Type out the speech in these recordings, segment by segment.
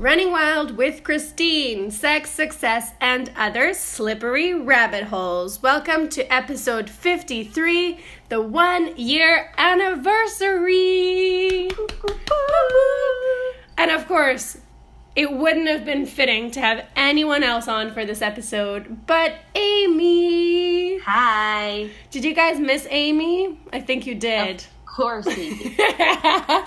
Running Wild with Christine, Sex, Success, and Other Slippery Rabbit Holes. Welcome to episode 53, the one year anniversary. And of course, it wouldn't have been fitting to have anyone else on for this episode but Amy. Hi. Did you guys miss Amy? I think you did. Of course did.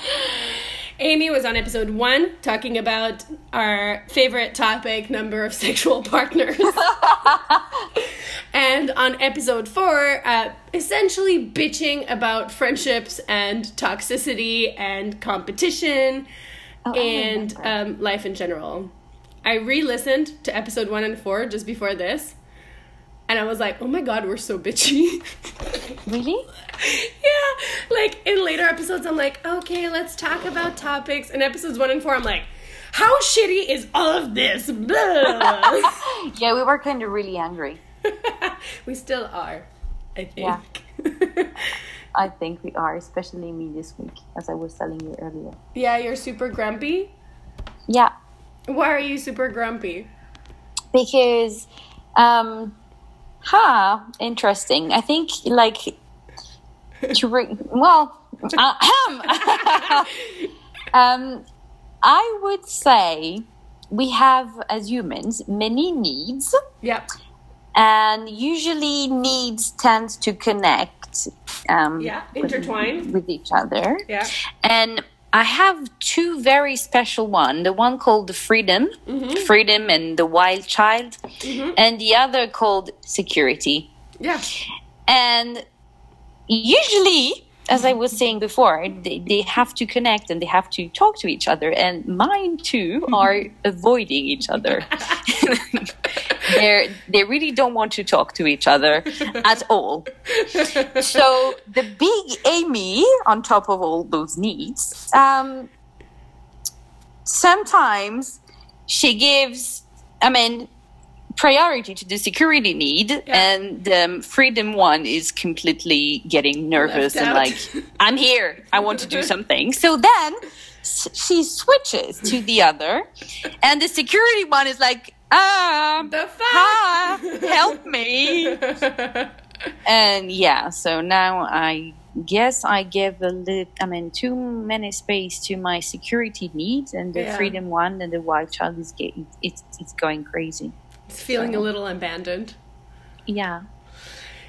Amy was on episode one talking about our favorite topic number of sexual partners. and on episode four, uh, essentially bitching about friendships and toxicity and competition Oh, and um, life in general. I re listened to episode one and four just before this. And I was like, oh my god, we're so bitchy. really? yeah, like in later episodes, I'm like, okay, let's talk about topics. In episodes one and four, I'm like, how shitty is all of this? Yeah, we were kind of really angry. we still are, I think. Yeah. I think we are, especially me this week, as I was telling you earlier. yeah, you're super grumpy. Yeah, Why are you super grumpy? because, um, huh, interesting. I think, like, re- well, uh, um, I would say we have, as humans, many needs. Yep. and usually needs tend to connect um, Yeah, intertwine. with each other Yeah. and i have two very special one the one called the freedom freedom and the wild child and the other called security Yeah. and usually as i was saying before they, they have to connect and they have to talk to each other and mine too are avoiding each other. They they really don't want to talk to each other at all. So the big amy on top of all those needs um, sometimes she gives i mean priority to the security need and the um, freedom one is completely getting nervous and like i'm here. I want to do something. So then she switches to the other and the security one is like um The fuck? ah, help me. And yeah so now i guess i give a little i mean too many space to my security needs and the Yeah. freedom one and the wild child is getting it's it's going crazy It's feeling a little abandoned. yeah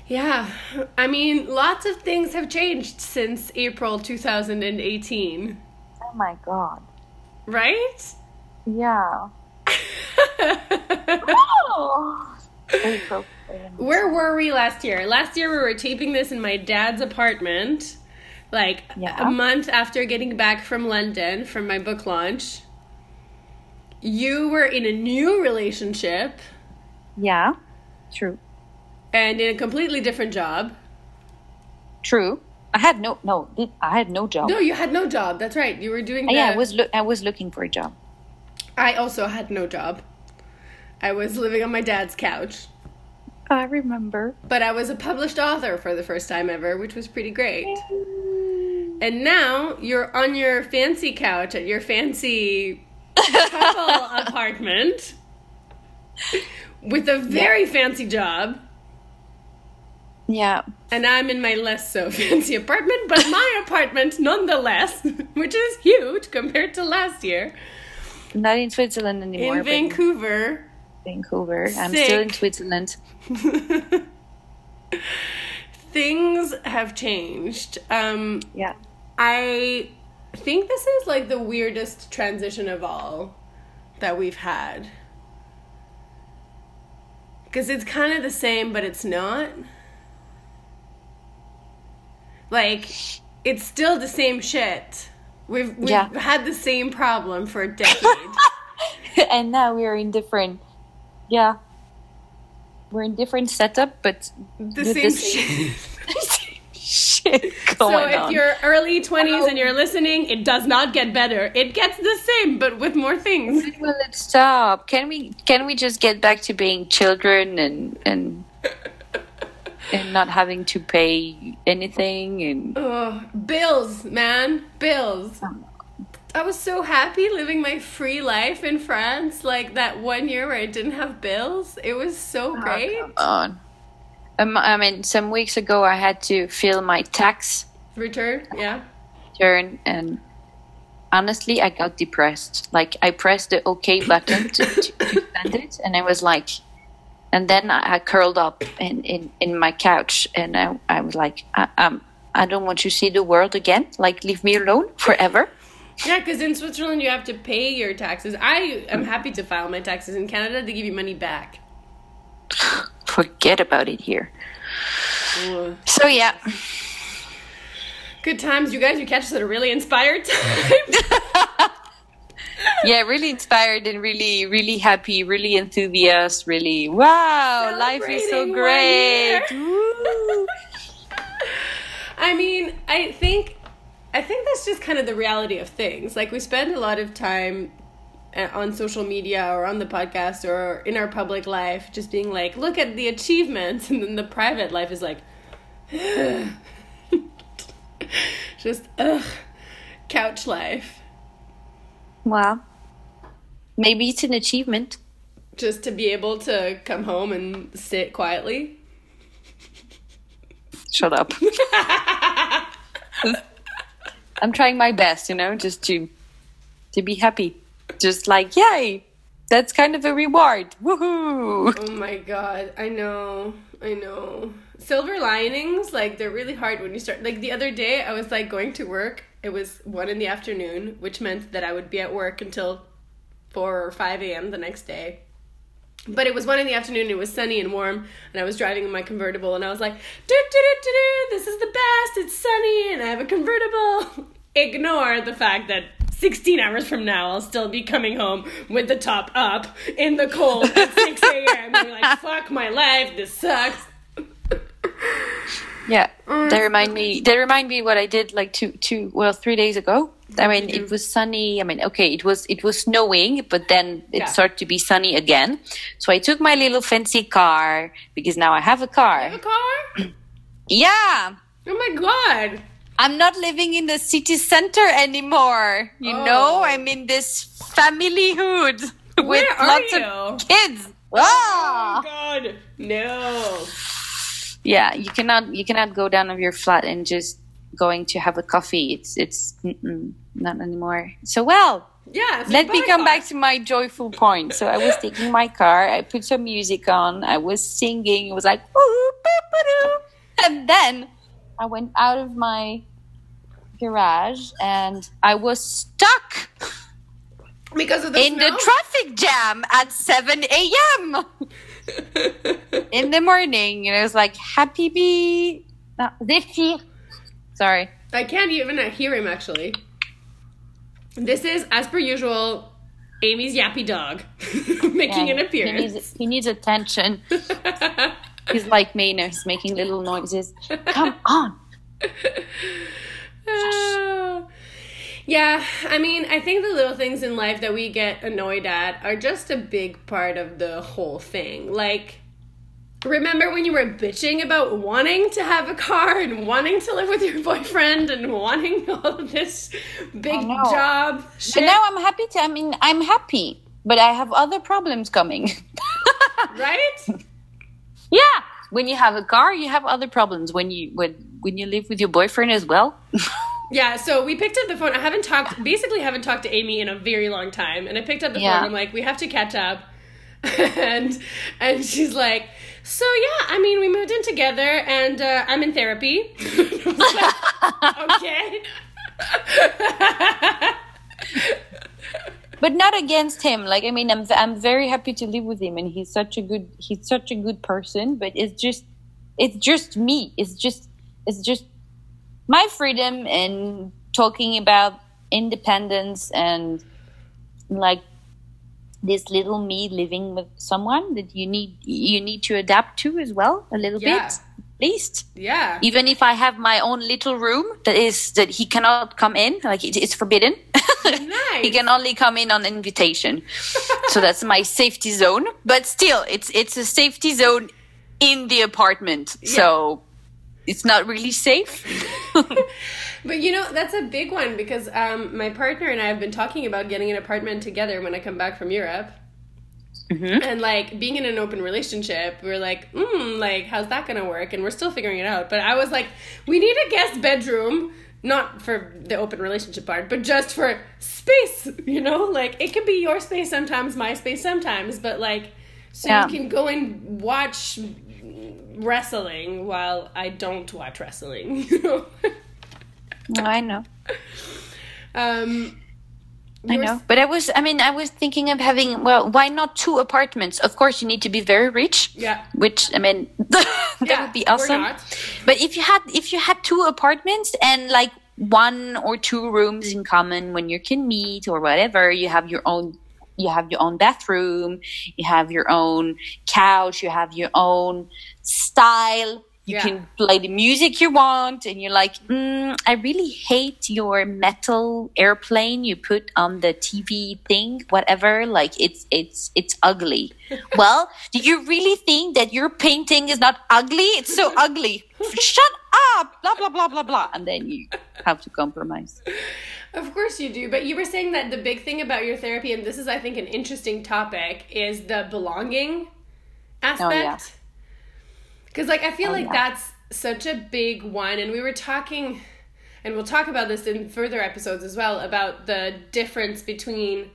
Yeah. I mean, lots of things have changed since April 2018, oh my god right? yeah oh. April. Where were we last year? Last year we were taping this in my dad's apartment, like Yeah. a month after getting back from London from my book launch. You were in a new relationship yeah true and in a completely different job. true i had no no i had no job No, you had no job. That's right. You were doing. Oh, yeah i was loo- i was looking for a job I also had no job. I was living on my dad's couch, i remember but I was a published author for the first time ever, which was pretty great. And now you're on your fancy couch at your fancy couple apartment with a very fancy job. yeah And I'm in my less so fancy apartment, but my apartment nonetheless, which is huge compared to last year, not in switzerland anymore in Vancouver. vancouver i'm still in switzerland Things have changed. Um, yeah I think this is like the weirdest transition of all that we've had. Because it's kind of the same, but it's not. Like, it's still the same shit. We've, we've Yeah. had the same problem for a decade. and now we're in different yeah we're in different setup but the with same shit. shit So going if on you're early 20s and you're listening, it does not get better. It gets the same, but with more things. will it stop can we can we just get back to being children and and and not having to pay anything and Ugh, bills, man, bills. I was so happy living my free life in France. Like that one year where I didn't have bills. It was so oh, great. Come on. Um, I mean, some weeks ago I had to fill my tax Return, yeah. return, and honestly, I got depressed. Like I pressed the OK button to, to, to send it, and I was like, and then I, I curled up in, in, in my couch, and I, I was like, I, um, I don't want to see the world again. Like, leave me alone forever. Yeah, because in Switzerland you have to pay your taxes. I am happy to file my taxes in Canada. They give you money back. Forget about it here. So yeah, Good times, you guys. You catch us at a really inspired time. yeah, really inspired and really, really happy, really enthusiastic, really wow, life is so great. I mean, I think, I think that's just kind of the reality of things. Like we spend a lot of time Uh, on social media or on the podcast or in our public life, just being like, look at the achievements, and then the private life is like, just ugh, couch life. Wow, maybe it's an achievement. Just to be able to come home and sit quietly. Shut up. I'm trying my best, you know, just to to be happy. Just like, yay! That's kind of a reward. Woohoo! Oh my god, I know, I know. Silver linings, like they're really hard when you start. Like the other day, I was like going to work. It was one in the afternoon, which meant that I would be at work until four or five a.m. the next day. But it was one in the afternoon. It was sunny and warm, and I was driving in my convertible, and I was like, "Do do do do do! This is the best. It's sunny, and I have a convertible." Ignore the fact that 16 hours from now, I'll still be coming home with the top up in the cold at 6 a.m. Being like, "Fuck my life. This sucks." Yeah, oh, they remind me. They remind me what I did like two, two, well, three days ago. I mean, it was sunny. I mean, okay, it was it was snowing, but then it Yeah. started to be sunny again. So I took my little fancy car because now I have a car. Have a car? Yeah, Oh my god. I'm not living in the city center anymore. You Oh. know, I'm in this family hood with Where are lots you? of kids. Oh Ah! god. No. Yeah, you cannot you cannot go down of your flat and just going to have a coffee. It's it's not anymore. So well, Yeah. let me come car. back to my joyful point. So I was taking my car, I put some music on, I was singing, it was like "Ooh, and then I went out of my garage and I was stuck because of the in the traffic jam at 7 a.m. in the morning. And it was like, happy bee. Zephyr. Sorry. I can't even hear him actually. This is, as per usual, Amy's yappy dog making Yeah, an appearance. He needs, he needs attention. He's like me, you know, he's making little noises. Come on. Uh, yeah, I mean, I think the little things in life that we get annoyed at are just a big part of the whole thing. Like, remember when you were bitching about wanting to have a car and wanting to live with your boyfriend and wanting all this big job But now I'm happy to, I mean, I'm happy, but I have other problems coming. right? yeah. When you have a car, you have other problems. When you when when you live with your boyfriend as well. Yeah, so we picked up the phone. I haven't talked, basically, haven't talked to Amy in a very long time, and I picked up the Yeah. phone. I'm like, we have to catch up, and and she's like, so yeah, I mean, we moved in together, and uh, I'm in therapy. Like, okay. But not against him. Like i mean i'm i'm very happy to live with him and he's such a good he's such a good person but it's just it's just me. It's just it's just my freedom and talking about independence and like this little me living with someone that you need you need to adapt to as well a little Yeah. bit least. Yeah, even if i have my own little room that is that he cannot come in like it, it's forbidden. Nice. he can only come in on invitation. So that's my safety zone. But still it's it's a safety zone in the apartment. So it's not really safe. But you know, that's a big one because um, my partner and I have been talking about getting an apartment together when I come back from Europe. Mm-hmm. And like being in an open relationship, we're like, mm, like, how's that gonna work? And we're still figuring it out. But I was like, we need a guest bedroom, not for the open relationship part, but just for space, you know? Like, it can be your space sometimes, my space sometimes, but like, so Yeah. you can go and watch wrestling while I don't watch wrestling, you know? No, I know. um, I know. But I was, I mean, I was thinking of having, well, why not two apartments? Of course, you need to be very rich. Yeah. Which, I mean, that Yeah, would be awesome. But if you had, if you had two apartments and like one or two rooms in common when you can meet or whatever, you have your own, you have your own bathroom, you have your own couch, you have your own style. You Yeah. can play the music you want, and you're like, mm, I really hate your metal airplane you put on the TV thing, whatever. Like it's it's it's ugly. well, do you really think that your painting is not ugly? It's so ugly. Shut up! Blah blah blah blah blah. And then you have to compromise. Of course you do, but you were saying that the big thing about your therapy, and this is, I think, an interesting topic, is the belonging aspect. Because, like, I feel Oh, like yeah. that's such a big one, and we were talking, and we'll talk about this in further episodes as well, about the difference between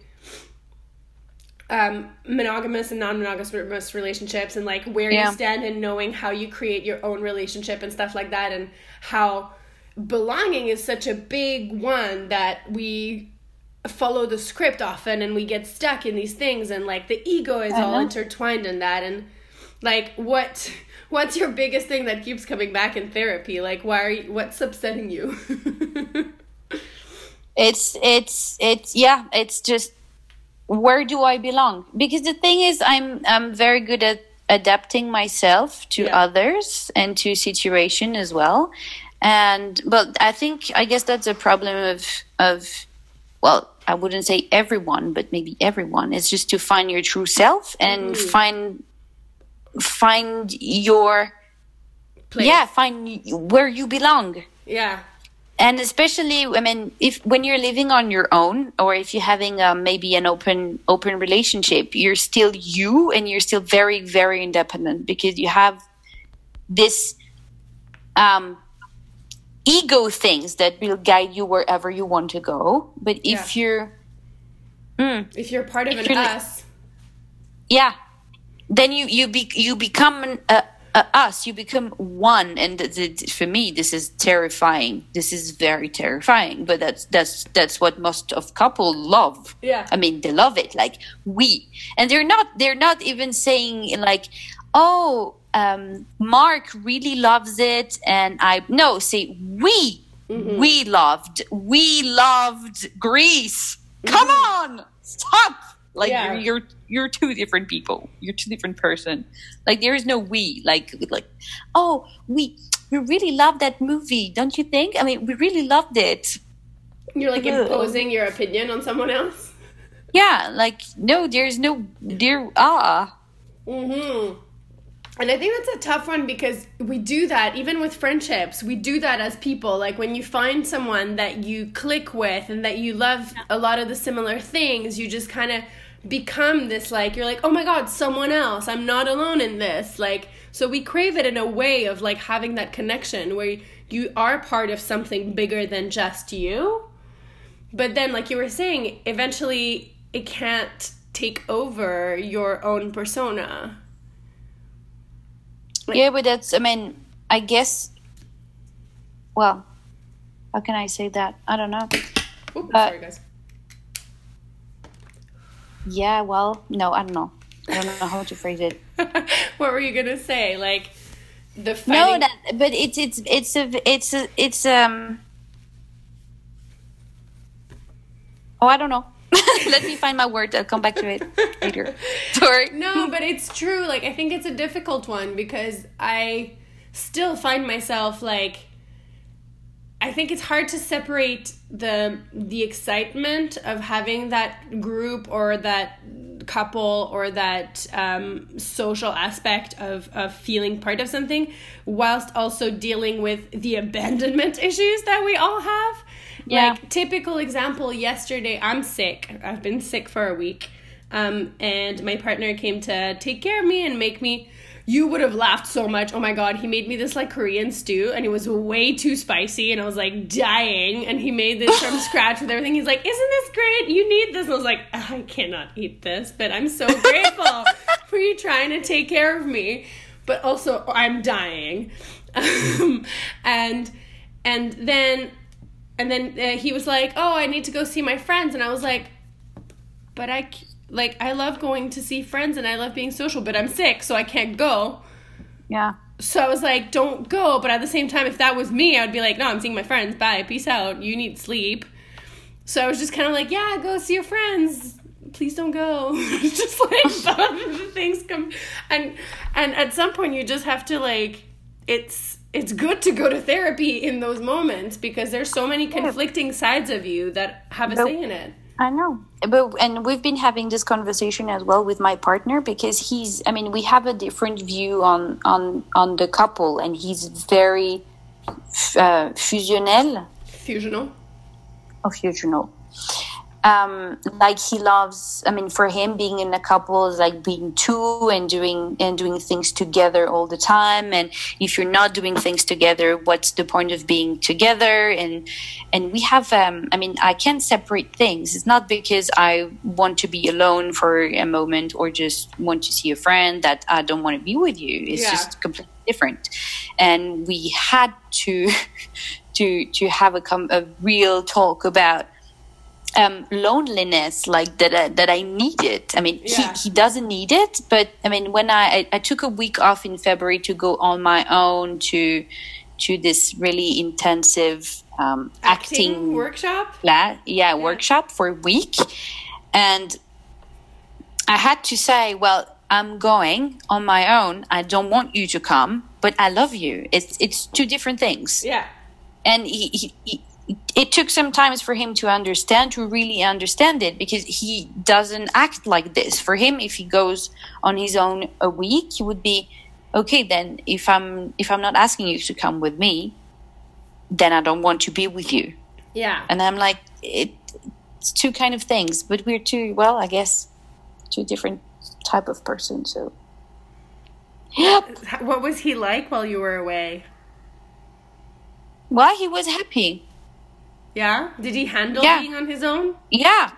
um, monogamous and non-monogamous relationships, and like where Yeah. you stand and knowing how you create your own relationship and stuff like that, and how belonging is such a big one that we follow the script often and we get stuck in these things and like the ego is all intertwined in that and like what what's your biggest thing that keeps coming back in therapy? Like why are you what's upsetting you? It's it's it's yeah it's just where do i belong? Because the thing is i'm i'm very good at adapting myself to Yeah. others and to situation as well. And but i think i guess that's a problem of of well i wouldn't say everyone but maybe everyone is just to find your true self and mm-hmm. find find your Place. yeah find where you belong. Yeah. And especially i mean if when you're living on your own or if you're having um, maybe an open open relationship you're still you and you're still very very independent because you have this um ego things that will guide you wherever you want to go. But if Yeah. you're mm, if you're part of an us. Yeah then you you be you become an, a, a us. You become one. And th- th- for me this is terrifying. This is very terrifying. But that's that's that's what most of couple love. Yeah. i mean they love it. Like we. And they're not they're not even saying like oh um mark really loves it. And i no say we we loved we loved greece. Come on. Stop like Yeah. you're, you're you're two different people you're two different person like there is no we like like oh we we really love that movie don't you think i mean we really loved it you're like Ugh. imposing your opinion on someone else yeah like no there's no there ah Mm-hmm. And I think that's a tough one because we do that even with friendships. We do that as people. Like when you find someone that you click with and that you love a lot of the similar things, you just kind of become this like you're like, "Oh my god, someone else. I'm not alone in this." Like so we crave it in a way of like having that connection where you are part of something bigger than just you. But then like you were saying, eventually it can't take over your own persona. yeah but that's i mean i guess well how can i say that i don't know Uh, sorry, guys. Yeah well no i don't know. I don't know how to phrase it. What were you gonna say? Like the no that but it's it's it's a it's a it's um oh i don't know. Let me find my word i'll come back to it later. Sorry. No, but it's true. Like I think it's a difficult one because I still find myself like I think it's hard to separate the the excitement of having that group or that couple or that um, social aspect of, of feeling part of something whilst also dealing with the abandonment issues that we all have. Yeah. like typical example yesterday i'm sick. I've been sick for a week. Um, and my partner came to take care of me and make me you would have laughed so much. Oh my god he made me this like korean stew and it was way too spicy and i was like dying. And he made this from scratch with everything. He's like isn't this great? You need this. And i was like i cannot eat this but i'm so grateful for you trying to take care of me. But also i'm dying. Um, and and then and then uh, he was like oh i need to go see my friends. And i was like but I like I love going to see friends and I love being social, but I'm sick, so I can't go. Yeah. So I was like, don't go. But at the same time, if that was me, I would be like, no, I'm seeing my friends. Bye, peace out. You need sleep. So I was just kind of like, yeah, go see your friends. Please don't go. just like both of the things come, and and at some point you just have to like, it's it's good to go to therapy in those moments because there's so many conflicting sides of you that have a say in it. I know. But and we've been having this conversation as well with my partner because he's I mean we have a different view on on on the couple and he's very uh, fusionnel Fusional. or fusional. Um, like he loves I mean for him being in a couple is like being two and doing and doing things together all the time. And if you're not doing things together what's the point of being together? And and we have um, I mean I can't separate things. It's not because I want to be alone for a moment or just want to see a friend that I don't want to be with you. It's Yeah. just completely different. And we had to to to have a com- a real talk about um, loneliness like that uh, that I needed. I mean, Yeah. he, he doesn't need it, but I mean, when I, I I took a week off in February to go on my own to to this really intensive um, Acting, acting, workshop. la- yeah, workshop for a week, and I had to say, well, I'm going on my own. I don't want you to come, but I love you. It's it's two different things Yeah. and he, he, he it took some times for him to understand to really understand it because he doesn't act like this. For him if he goes on his own a week he would be okay then if i'm if i'm not asking you to come with me then i don't want to be with you. Yeah. and i'm like it, it's two kind of things but we're two well i guess two different type of person so. Yep. What was he like while you were away? well he was happy Yeah. Did he handle Yeah. being on his own? Yeah.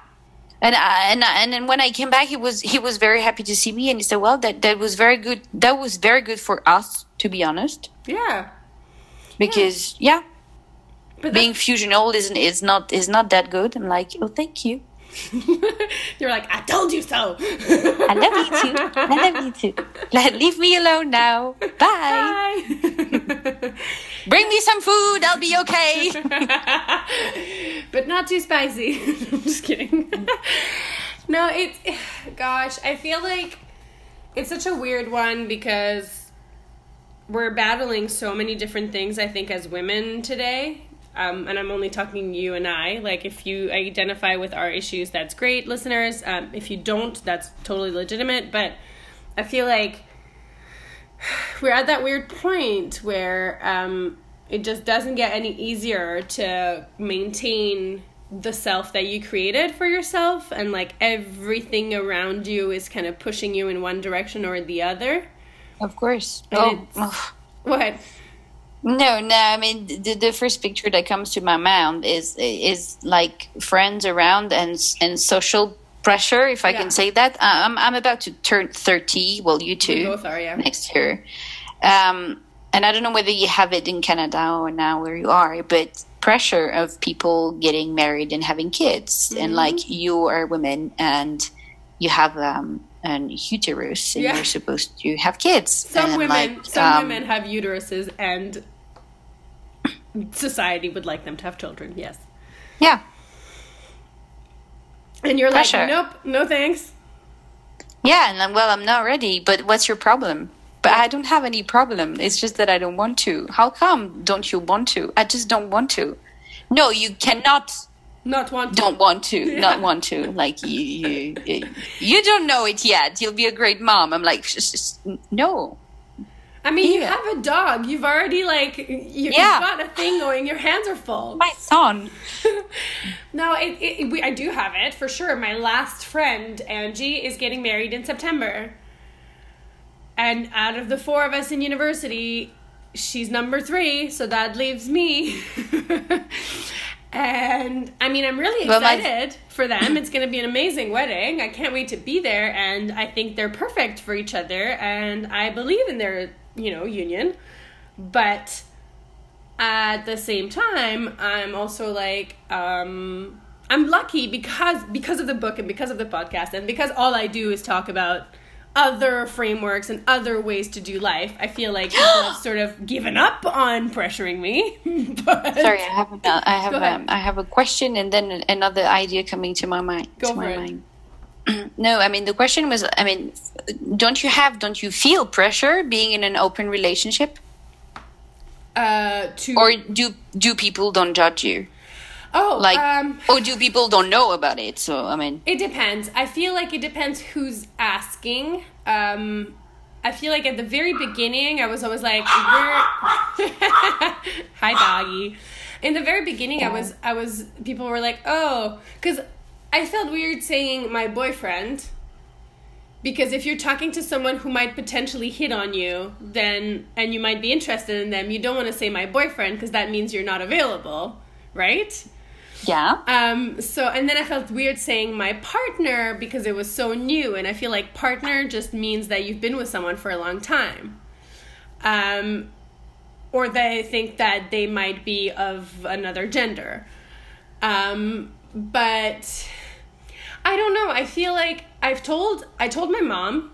And I, and I- and then when I came back, he was he was very happy to see me, and he said, "Well, that that was very good. That was very good for us, to be honest, Yeah. because yeah, But being fusional isn't is not is not that good." I'm like, "Oh, thank you. you're like, I told you so. I love you too. I love you too. Let leave me alone now. Bye. Bye. Bring me some food. I'll be okay." but not too spicy. I'm just kidding. no, it's gosh, I feel like it's such a weird one because we're battling so many different things. I think as women today, um, and I'm only talking you and I. Like, if you identify with our issues, that's great, listeners. Um, if you don't, that's totally legitimate. But I feel like we're at that weird point where um, it just doesn't get any easier to maintain the self that you created for yourself and like everything around you is kind of pushing you in one direction or the other Of course. And Oh, what No, no. I mean, the, the first picture that comes to my mind is is like friends around and and social pressure, if I Yeah. can say that. Uh, I'm I'm about to turn thirty. Well, you too. both are, yeah. Next year, um, and I don't know whether you have it in Canada or now where you are, but pressure of people getting married and having kids, Mm-hmm. and like you are a woman and you have um, an uterus and Yeah. you're supposed to have kids. some and, women like, some um, women have uteruses and society would like them to have children yes Yeah. And you're Pressure. like nope no thanks Yeah, and then, well, I'm not ready, but what's your problem? But I don't have any problem. It's just that I don't want to. How come don't you want to? I just don't want to. No, you cannot Not want to. don't want to, Yeah. not want to. Like you, you, you don't know it yet. You'll be a great mom. I'm like, no. I mean, you have a dog. You've already like you, you've Yeah. got a thing going. Your hands are full. My son. no, it, it, we, I do have it for sure. My last friend Angie is getting married in September, and out of the four of us in university, she's number three. So that leaves me. and I mean, I'm really Well, excited for them. It's going to be an amazing wedding. I can't wait to be there, and I think they're perfect for each other, and I believe in their you know union, but at the same time i'm also like um i'm lucky because because of the book and because of the podcast and because all i do is talk about other frameworks and other ways to do life i feel like people have sort of given up on pressuring me but Sorry, I have a, I have um, I have a question and then another idea coming to my mind. Go to for my it. mind. No, I mean the question was, I mean, don't you have, don't you feel pressure being in an open relationship, uh to or do do people don't judge you, oh like, um or do people don't know about it? So I mean, It depends. I feel like it depends who's asking. Um, I feel like at the very beginning, I was always like, "We're hi, doggy." In the very beginning, I was, I was. People were like, "Oh," because I felt weird saying my boyfriend. Because if you're talking to someone who might potentially hit on you, then and you might be interested in them, you don't want to say my boyfriend because that means you're not available, right? yeah, Um, so, and then I felt weird saying my partner because it was so new, and I feel like partner just means that you've been with someone for a long time. Um, or they think that they might be of another gender. Um, but I don't know. I feel like I've told I told my mom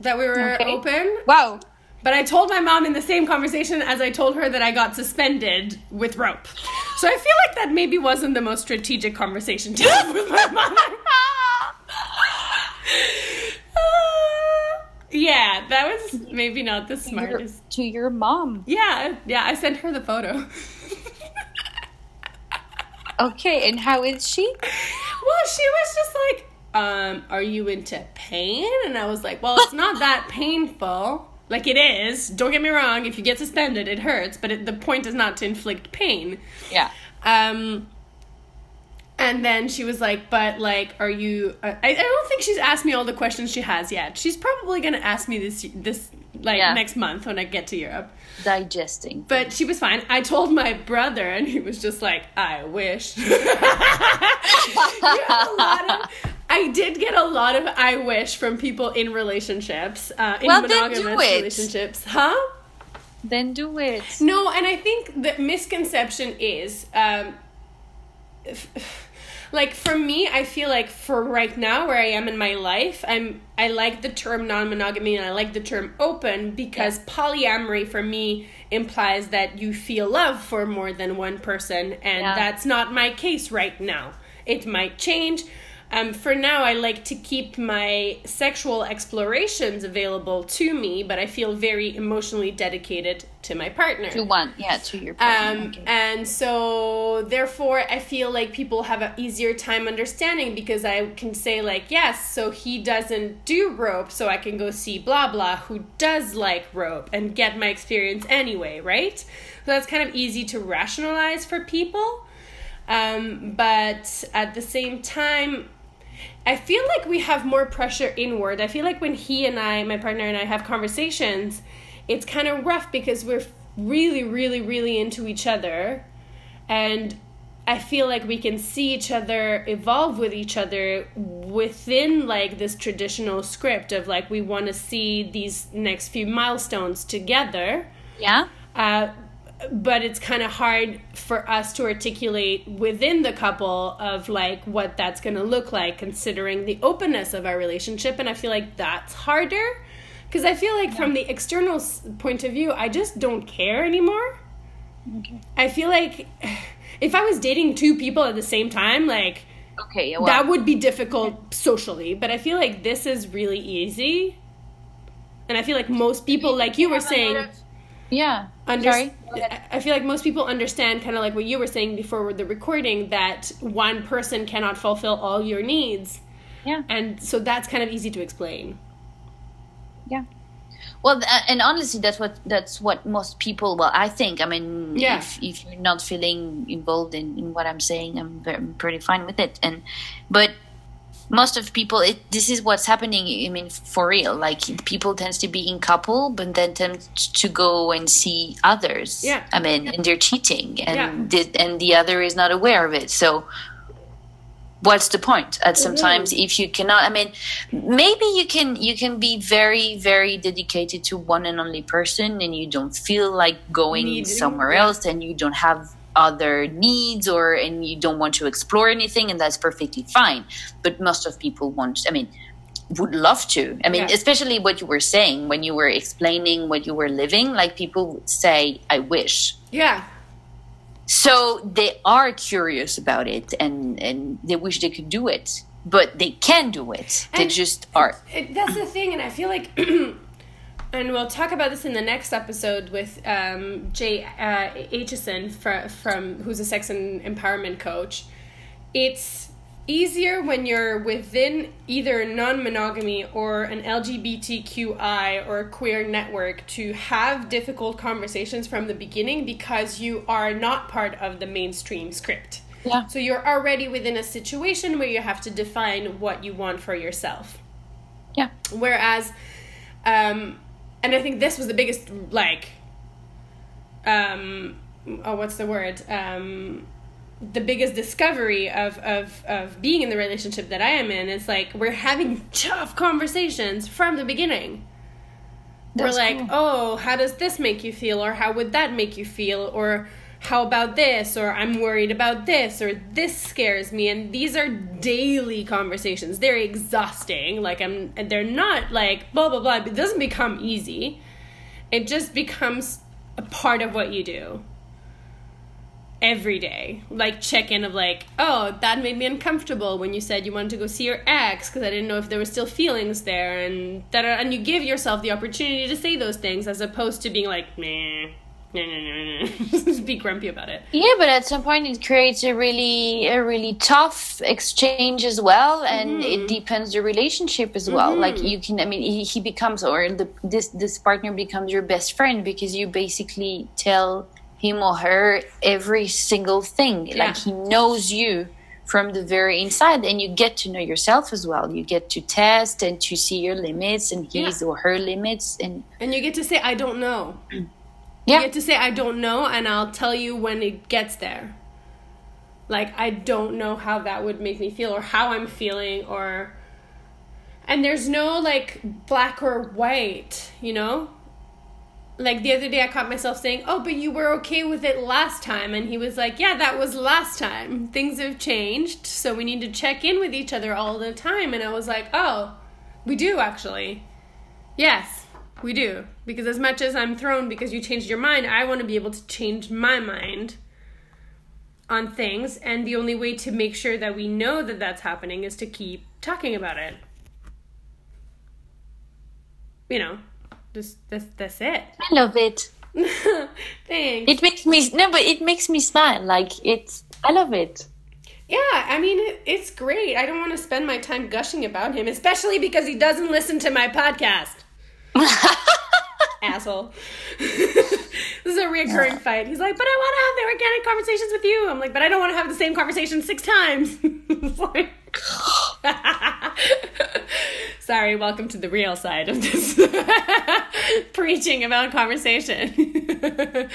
that we were Okay. open, wow, but I told my mom in the same conversation as I told her that I got suspended with rope. So I feel like that maybe wasn't the most strategic conversation to have with my mom. Yeah, that was maybe not the Your- smartest. to your mom. Yeah, yeah, I sent her the photo. Okay, and how is she? Well, she was just like, um, are you into pain? And I was like, well, it's not that painful. Like it is. Don't get me wrong. If you get suspended, it hurts. But it, the point is not to inflict pain. Yeah. Um, and then she was like, but like, are you? I, I don't think she's asked me all the questions she has yet. She's probably gonna ask me this this like Yeah. next month when I get to Europe. Digesting. But she was fine. I told my brother, and he was just like, "I wish." You have a lot of- I did get a lot of "I wish" from people in relationships, uh, in Well, then monogamous do it. relationships, huh? Then do it. No, and I think the misconception is, um, f- like for me, I feel like for right now where I am in my life, I'm I like the term non-monogamy and I like the term open because polyamory for me implies that you feel love for more than one person, and Yeah. that's not my case right now. It might change. Um, for now, I like to keep my sexual explorations available to me, but I feel very emotionally dedicated to my partner. To one, yeah, to your partner. Um, okay. And so, therefore, I feel like people have an easier time understanding because I can say, like, yes, so he doesn't do rope, so I can go see blah blah who does like rope and get my experience anyway, right? So that's kind of easy to rationalize for people. Um, but at the same time, I feel like we have more pressure inward. I feel like when he and I, my partner and I, have conversations, it's kind of rough because we're really, really, really into each other. And I feel like we can see each other evolve with each other within like this traditional script of like we want to see these next few milestones together yeah. uh, but it's kind of hard for us to articulate within the couple of like what that's going to look like considering the openness of our relationship and i feel like that's harder because i feel like from the external point of view i just don't care anymore Okay. i feel like if i was dating two people at the same time like Okay. Well, that would be difficult socially but i feel like this is really easy and i feel like most people like you were have a lot saying of- Yeah. Under- Sorry. I feel like most people understand kind of like what you were saying before the recording that one person cannot fulfill all your needs. Yeah. And so that's kind of easy to explain. Yeah. Well, uh, and honestly, that's what that's what most people. Well, I think. I mean, Yeah. if if you're not feeling involved in, in what I'm saying, I'm, very, I'm pretty fine with it. And but most of people, it, this is what's happening. I mean, for real. Like people tends to be in couple, but then tend to go and see others. Yeah. I mean, and they're cheating, and Yeah. the, and the other is not aware of it. So what's the point? point and mm-hmm. sometimes if you cannot i mean maybe you can you can be very very dedicated to one and only person and you don't feel like going Needing, somewhere else and you don't have other needs or and you don't want to explore anything and that's perfectly fine. But most of people want i mean would love to. I mean Yeah. especially what you were saying when you were explaining what you were living like people would say i wish. Yeah. so they are curious about it and and they wish they could do it but they can do it. They just are. It, that's the thing, and I feel like, and we'll talk about this in the next episode with um, Jay uh, Aitchison from, from who's a sex and empowerment coach. It's easier when you're within either non-monogamy or an LGBTQI or queer network to have difficult conversations from the beginning because you are not part of the mainstream script. yeah So you're already within a situation where you have to define what you want for yourself. yeah Whereas, um, and I think this was the biggest, like, um, oh, what's the word? Um, the biggest discovery of, of, of being in the relationship that I am in is like we're having tough conversations from the beginning. That's we're like, cool. oh, how does this make you feel? Or how would that make you feel? Or how about this? Or I'm worried about this? Or this scares me. And these are daily conversations. They're exhausting. Like, I'm, and they're not like blah, blah, blah. It doesn't become easy. It just becomes a part of what you do every day. Like, check in of like, oh, that made me uncomfortable when you said you wanted to go see your ex because I didn't know if there were still feelings there. And that, and you give yourself the opportunity to say those things as opposed to being like, nah. No, no, no, no. Just be grumpy about it. yeah but at some point it creates a really a really tough exchange as well and it mm-hmm. deepens the relationship as well mm-hmm. like you can i mean he, he becomes or the, this this partner becomes your best friend because you basically tell him or her every single thing Yeah. like he knows you from the very inside and you get to know yourself as well you get to test and to see your limits and his Yeah. or her limits and And you get to say, I don't know. yeah You get to say, I don't know, and I'll tell you when it gets there. Like, I don't know how that would make me feel, or how I'm feeling, or. And there's no, like, black or white, you know? Like, the other day I caught myself saying, Oh, but you were okay with it last time. And he was like, Yeah, that was last time. Things have changed, so we need to check in with each other all the time. And I was like, Oh, we do actually. Yes, we do. Because as much as I'm thrown because you changed your mind, I want to be able to change my mind on things. And the only way to make sure that we know that that's happening is to keep talking about it. You know, just that's that's it. i love it Thanks. it makes me no but it makes me smile like it's i love it Yeah, I mean, it, it's great. I don't want to spend my time gushing about him, especially because he doesn't listen to my podcast. Asshole. this is a reoccurring fight. He's like, but I want to have the organic conversations with you. I'm like, but I don't want to have the same conversation six times. Like- Sorry, welcome to the real side of this preaching about conversation.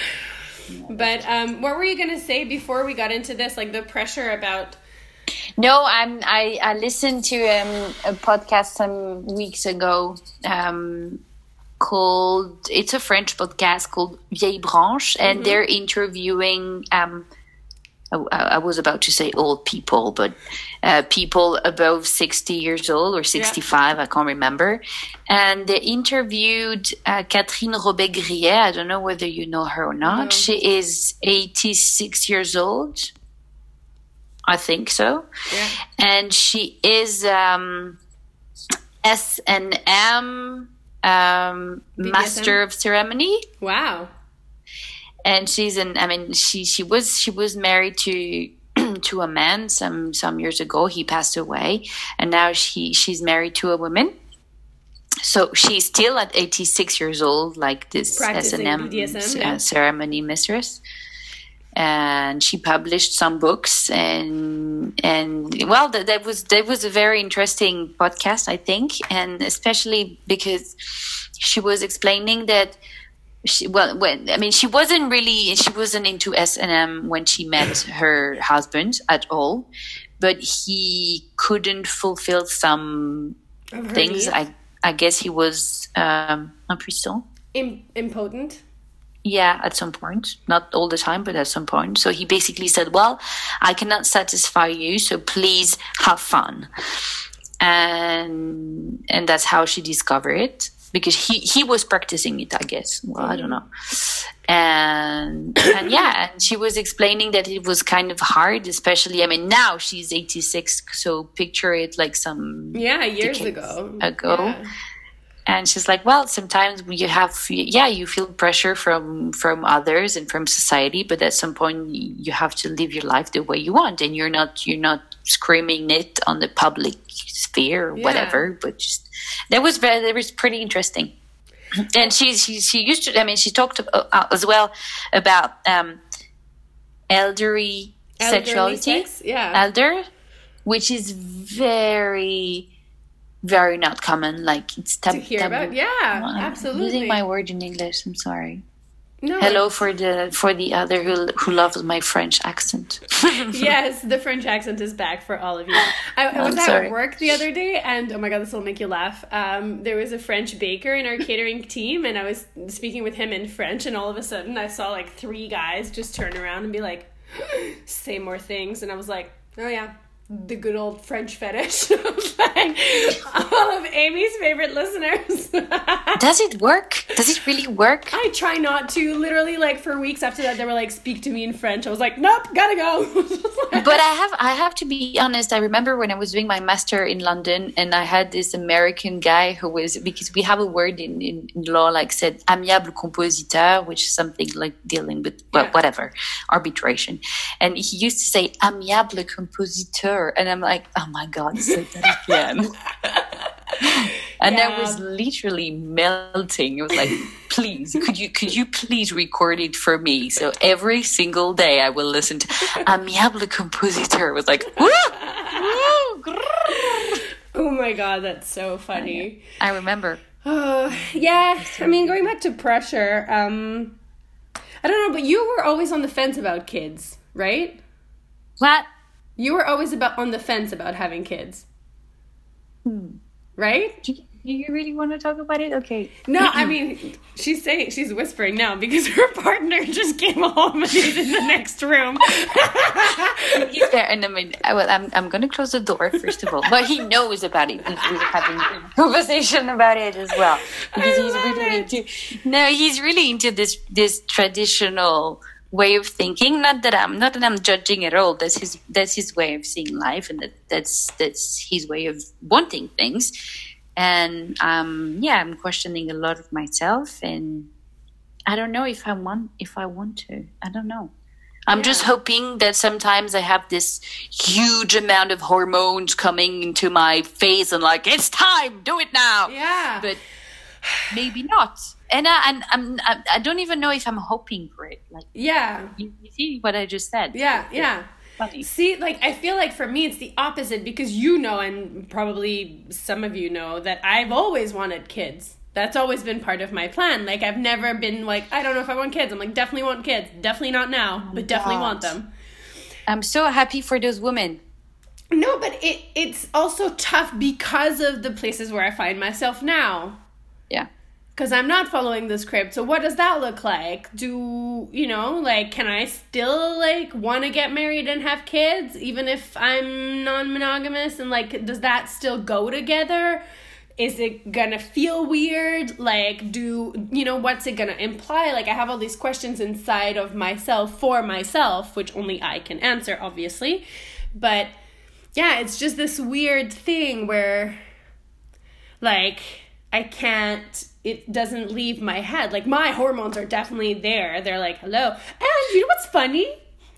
but um, what were you going to say before we got into this? Like the pressure about. No, I'm. I I listened to um, a podcast some weeks ago um, called. It's a French podcast called Vieille Branche, and they're interviewing. Um, I, I was about to say old people, but uh, people above sixty years old or sixty-five. I can't remember. And they interviewed uh, Catherine Robbe-Grillet. I don't know whether you know her or not. No. She is eighty-six years old. I think so Yeah. and she is um, S and M um, master of ceremony. Wow. and she's an. I mean, she she was she was married to to a man some some years ago. He passed away, and now she she's married to a woman. So she's still at 86 years old, like this Practicing S&M BDSM, uh, ceremony mistress. And she published some books, and and well, that, that was that was a very interesting podcast, I think, and especially because she was explaining that she well when i mean she wasn't really she wasn't into s&m when she met her husband at all but he couldn't fulfill some things. i i guess he was um impuissant Im- impotent. Yeah at some point not all the time but at some point so he basically said well i cannot satisfy you so please have fun and and that's how she discovered it because he he was practicing it i guess well i don't know and and yeah and she was explaining that it was kind of hard especially i mean now she's 86 so picture it like some Yeah, years ago. ago. Yeah. And she's like well sometimes you have yeah you feel pressure from from others and from society but at some point you have to live your life the way you want and you're not you're not screaming it on the public sphere or Yeah. whatever but just that was very that was pretty interesting and she she, she used to i mean she talked uh, as well about um elderly Elderly sexuality sex? Yeah. elder, which is very, very not common. Like it's tab- to hear taboo. about. Yeah, I'm absolutely. Using my word in English. I'm sorry. no, Hello for the for the other who who loves my French accent. yes, the French accent is back for all of you. I, I was I'm at work the other day, and oh my god, this will make you laugh. Um, there was a French baker in our catering team, and I was speaking with him in French, and all of a sudden, I saw like three guys just turn around and be like, "Say more things," and I was like, "Oh yeah." The good old French fetish, like all of Amy's favorite listeners. Does it work? Does it really work? I try not to. Literally, like for weeks after that, they were like, "Speak to me in French." I was like, "Nope, gotta go." but I have I have to be honest. I remember when I was doing my master in London, and I had this American guy who was because we have a word in, in, in law like said amiable compositeur, which is something like dealing with well, Yeah. whatever arbitration, and he used to say amiable compositeur, and I'm like, oh my god, say that again. And I was literally melting. It was like, please, could you could you please record it for me? So every single day I will listen to Amiable Compositeur. It was like, woo, woo, oh my god, that's so funny. I remember. Oh, yeah. I mean, going back to pressure, um, I don't know, but you were always on the fence about kids, right? What? You were always about on the fence about having kids, Hmm. right? Do you, really want to talk about it? Okay. No, I mean, she's saying she's whispering now because her partner just came home and he's in the next room. He's there, and I mean, I, well, I'm I'm gonna close the door first of all, but he knows about it. Because we're having a conversation about it as well because he's really it. into. No, he's really into this this traditional way of thinking. Not that I'm not that I'm judging at all. That's his that's his way of seeing life, and that that's that's his way of wanting things. And um, yeah, I'm questioning a lot of myself, and I don't know if I want if I want to. I don't know. I'm just hoping that sometimes I have this huge amount of hormones coming into my face and like it's time, do it now. yeah. But maybe not. And I and I'm I, I don't even know if I'm hoping for it. Like yeah. you, you see what I just said? Yeah, yeah. Funny. See, like I feel like for me it's the opposite because you know and probably some of you know that I've always wanted kids. That's always been part of my plan. Like I've never been like I don't know if I want kids. I'm like definitely want kids. Definitely not now, oh but definitely God. want them. I'm so happy for those women. No, but it it's also tough because of the places where I find myself now. Yeah. because I'm not following the script. So what does that look like? Do you know, like, can I still like want to get married and have kids even if I'm non-monogamous? And like, does that still go together? Is it gonna feel weird? Like, do you know what's it gonna imply? Like, I have all these questions inside of myself for myself, which only I can answer, obviously. But yeah, it's just this weird thing where like I can't it doesn't leave my head. Like my hormones are definitely there. They're like, "Hello." And you know what's funny?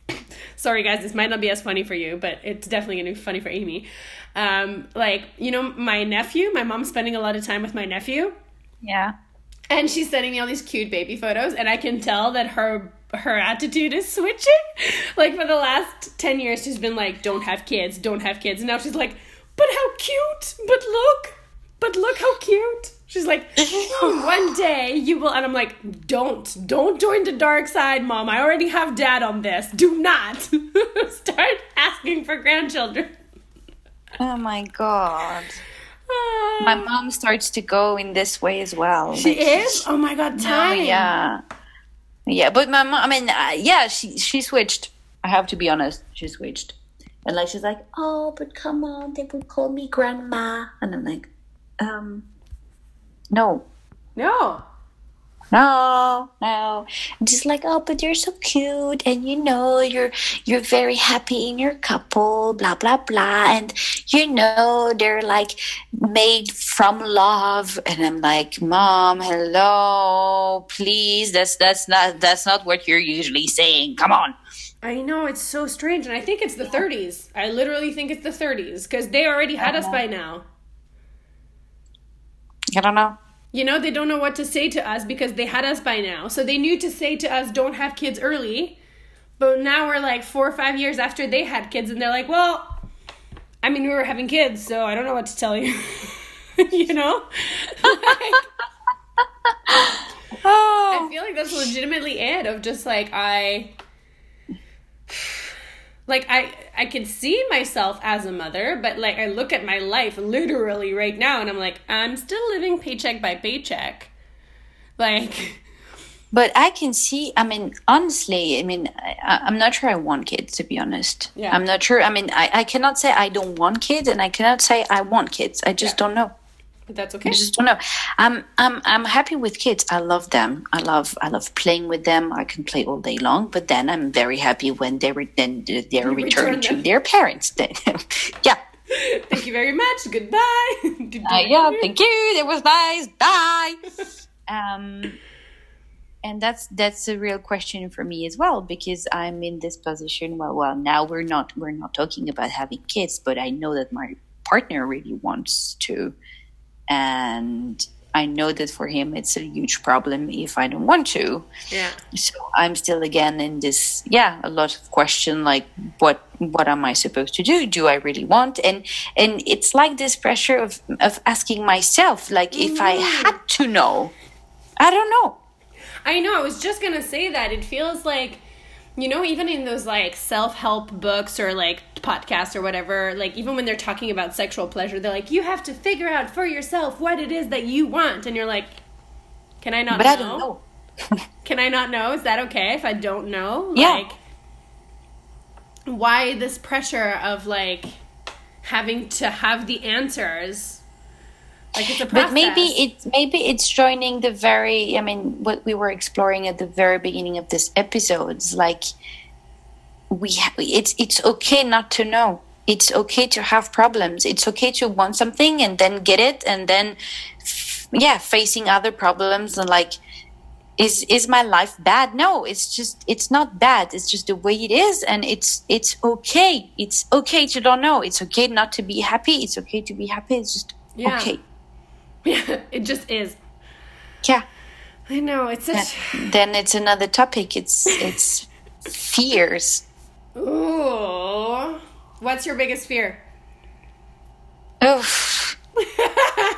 Sorry guys, this might not be as funny for you, but it's definitely going to be funny for Amy. Um like, you know, my nephew, my mom's spending a lot of time with my nephew. Yeah. And she's sending me all these cute baby photos and I can tell that her her attitude is switching. Like for the last 10 years she's been like, "Don't have kids, don't have kids." And now she's like, "But how cute. But look. But look how cute." She's like, one day you will, and I'm like, don't, don't join the dark side, mom. I already have dad on this. Do not start asking for grandchildren. Oh my god. Ah. My mom starts to go in this way as well. she Like, is. Oh my god, No, time. yeah. Yeah, but my mom, I mean, uh, yeah, she she switched. I have to be honest, she switched. And like she's like, "Oh, but come on, they will call me grandma." And I'm like, "Um no. No. No, no. Just like, "Oh, but you're so cute and you know, you're you're very happy in your couple, blah blah blah." And you know, they're like made from love and I'm like, "Mom, hello. Please, that's that's not that's not what you're usually saying. Come on." I know it's so strange, and I think it's the 30s. I literally think it's the 30s because they already had us by now. I don't know. You know, they don't know what to say to us because they had us by now. So they knew to say to us, don't have kids early. But now we're like four or five years after they had kids, and they're like, well, I mean, we were having kids, so I don't know what to tell you. you know? Like, oh. I Oh. feel like that's legitimately it of just like, I. Like I I can see myself as a mother, but like I look at my life literally right now and I'm like, I'm still living paycheck by paycheck. Like But I can see. I mean, honestly, I mean, I, I'm not sure I want kids. To be honest, Yeah. I'm not sure. I mean, I, I cannot say I don't want kids, and I cannot say I want kids. I just Yeah. don't know. That's I okay. just don't know. I'm I'm I'm happy with kids. I love them. I love I love playing with them. I can play all day long. But then I'm very happy when they re- then they're return returned to their parents. Then, yeah. Thank you very much. Goodbye. Uh, yeah, thank you. That was nice. Bye. um, and that's that's a real question for me as well because I'm in this position. Well, well, now we're not we're not talking about having kids, but I know that my partner really wants to, and I know that for him it's a huge problem if I don't want to. Yeah. So I'm still again in this, yeah, a lot of question like what what am I supposed to do? Do I really want? And and it's like this pressure of of asking myself, like if I mm-hmm. had to know, I don't know. I know. I was just gonna say that. It feels like, you know, even in those like self help books or like podcasts or whatever, like even when they're talking about sexual pleasure, they're like, you have to figure out for yourself what it is that you want, and you're like, can I not? But know? I don't know. Can I not know? Is that okay if I don't know? Yeah. Like, why this pressure of like having to have the answers? Like it's a process. But maybe it's maybe it's joining the very I mean what we were exploring at the very beginning of this episode. It's like we ha- it's it's okay not to know. It's okay to have problems. It's okay to want something and then get it and then f- yeah, facing other problems and like is is my life bad? No, it's just it's not bad. It's just the way it is and it's it's okay. It's okay to don't know. It's okay not to be happy. It's okay to be happy. It's just Yeah. okay. Yeah, it just is. Yeah. I know it's such. then it's another topic. It's it's fears. Ooh. What's your biggest fear? Oh,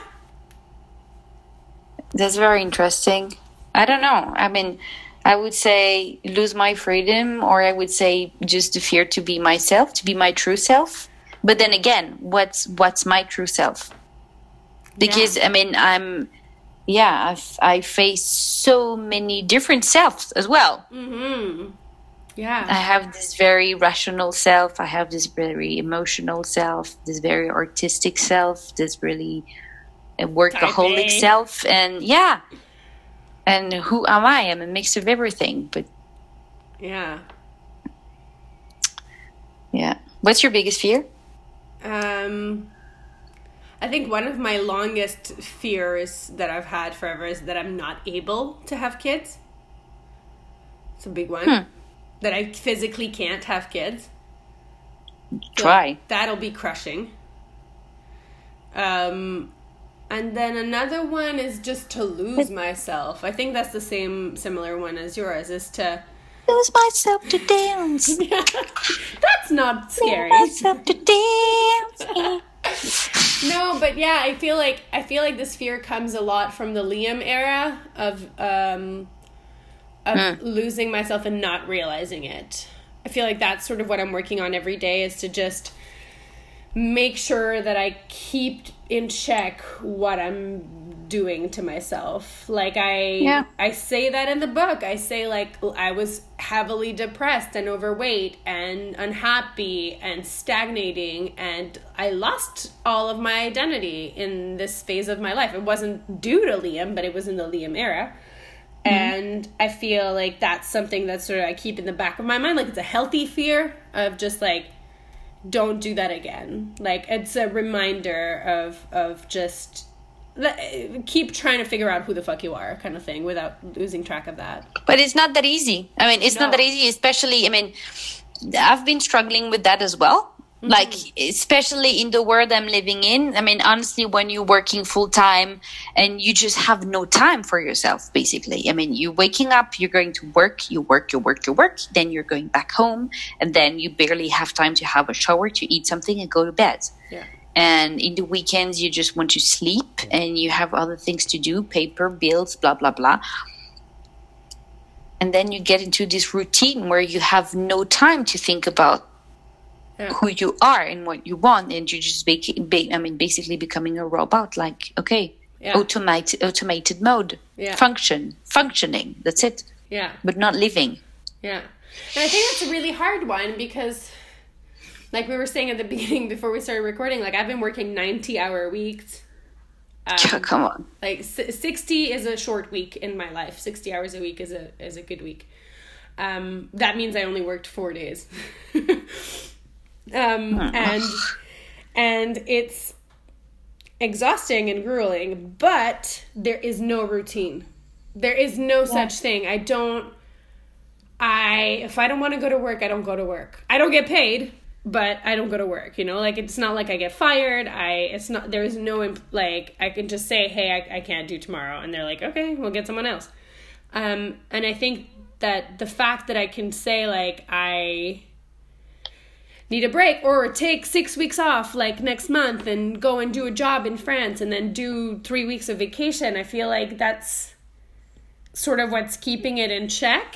that's very interesting. I don't know. I mean, I would say lose my freedom, or I would say just the fear to be myself, to be my true self. But then again, what's what's my true self? Because I mean, I'm yeah, I've, I face so many different selves as well. Mm-hmm. Yeah i have this very rational self. I have this very emotional self, this very artistic self, this really uh, workaholic Type self, and yeah. And who am I? I'm a mix of everything. But Yeah. yeah, what's your biggest fear? Um, I think one of my longest fears that I've had forever is that I'm not able to have kids. It's a big one. Hmm. That I physically can't have kids. So Try. That'll be crushing. Um, and then another one is just to lose myself. I think that's the same similar one as yours. Is to Lose myself to dance. that's not scary. myself to dance. No, but yeah, I feel like I feel like this fear comes a lot from the Liam era of um of hmm. losing myself and not realizing it. I feel like that's sort of what I'm working on every day is to just make sure that I keep in check what I'm doing to myself. Like I Yeah. I say that in the book. I say like I was heavily depressed and overweight and unhappy and stagnating and I lost all of my identity in this phase of my life. It wasn't due to Liam, but it was in the Liam era. Mm-hmm. And I feel like that's something that sort of I keep in the back of my mind. Like it's a healthy fear of just like don't do that again. Like it's a reminder of of just keep trying to figure out who the fuck you are, kind of thing, without losing track of that. But it's not that easy. I mean, it's not that easy, especially, I mean, I've been struggling with that as well. Mm-hmm. Like, especially in the world I'm living in. I mean, honestly, when you're working full time and you just have no time for yourself, basically. I mean, you're waking up, you're going to work, you work, you work, you work, then you're going back home, and then you barely have time to have a shower, to eat something, and go to bed Yeah. and in the weekends you just want to sleep and you have other things to do paper bills blah blah blah and then you get into this routine where you have no time to think about Yeah. who you are and what you want and you're just ba- ba- i mean basically becoming a robot like okay Yeah. automated automated mode Yeah. function functioning that's it Yeah. but not living Yeah. And I think that's a really hard one because like we were saying at the beginning before we started recording, like I've been working 90 hour weeks. Um, come on like 60 is a short week in my life 60 hours a week is a is a good week um that means i only worked four days um and and it's exhausting and grueling but there is no routine there is no such thing i don't i if i don't want to go to work i don't go to work i don't get paid but I don't go to work, you know? Like it's not like I get fired. I it's not there's no imp- like I can just say, "Hey, I I can't do tomorrow." And they're like, "Okay, we'll get someone else." Um and I think that the fact that I can say like I need a break or take 6 weeks off like next month and go and do a job in France and then do 3 weeks of vacation, I feel like that's sort of what's keeping it in check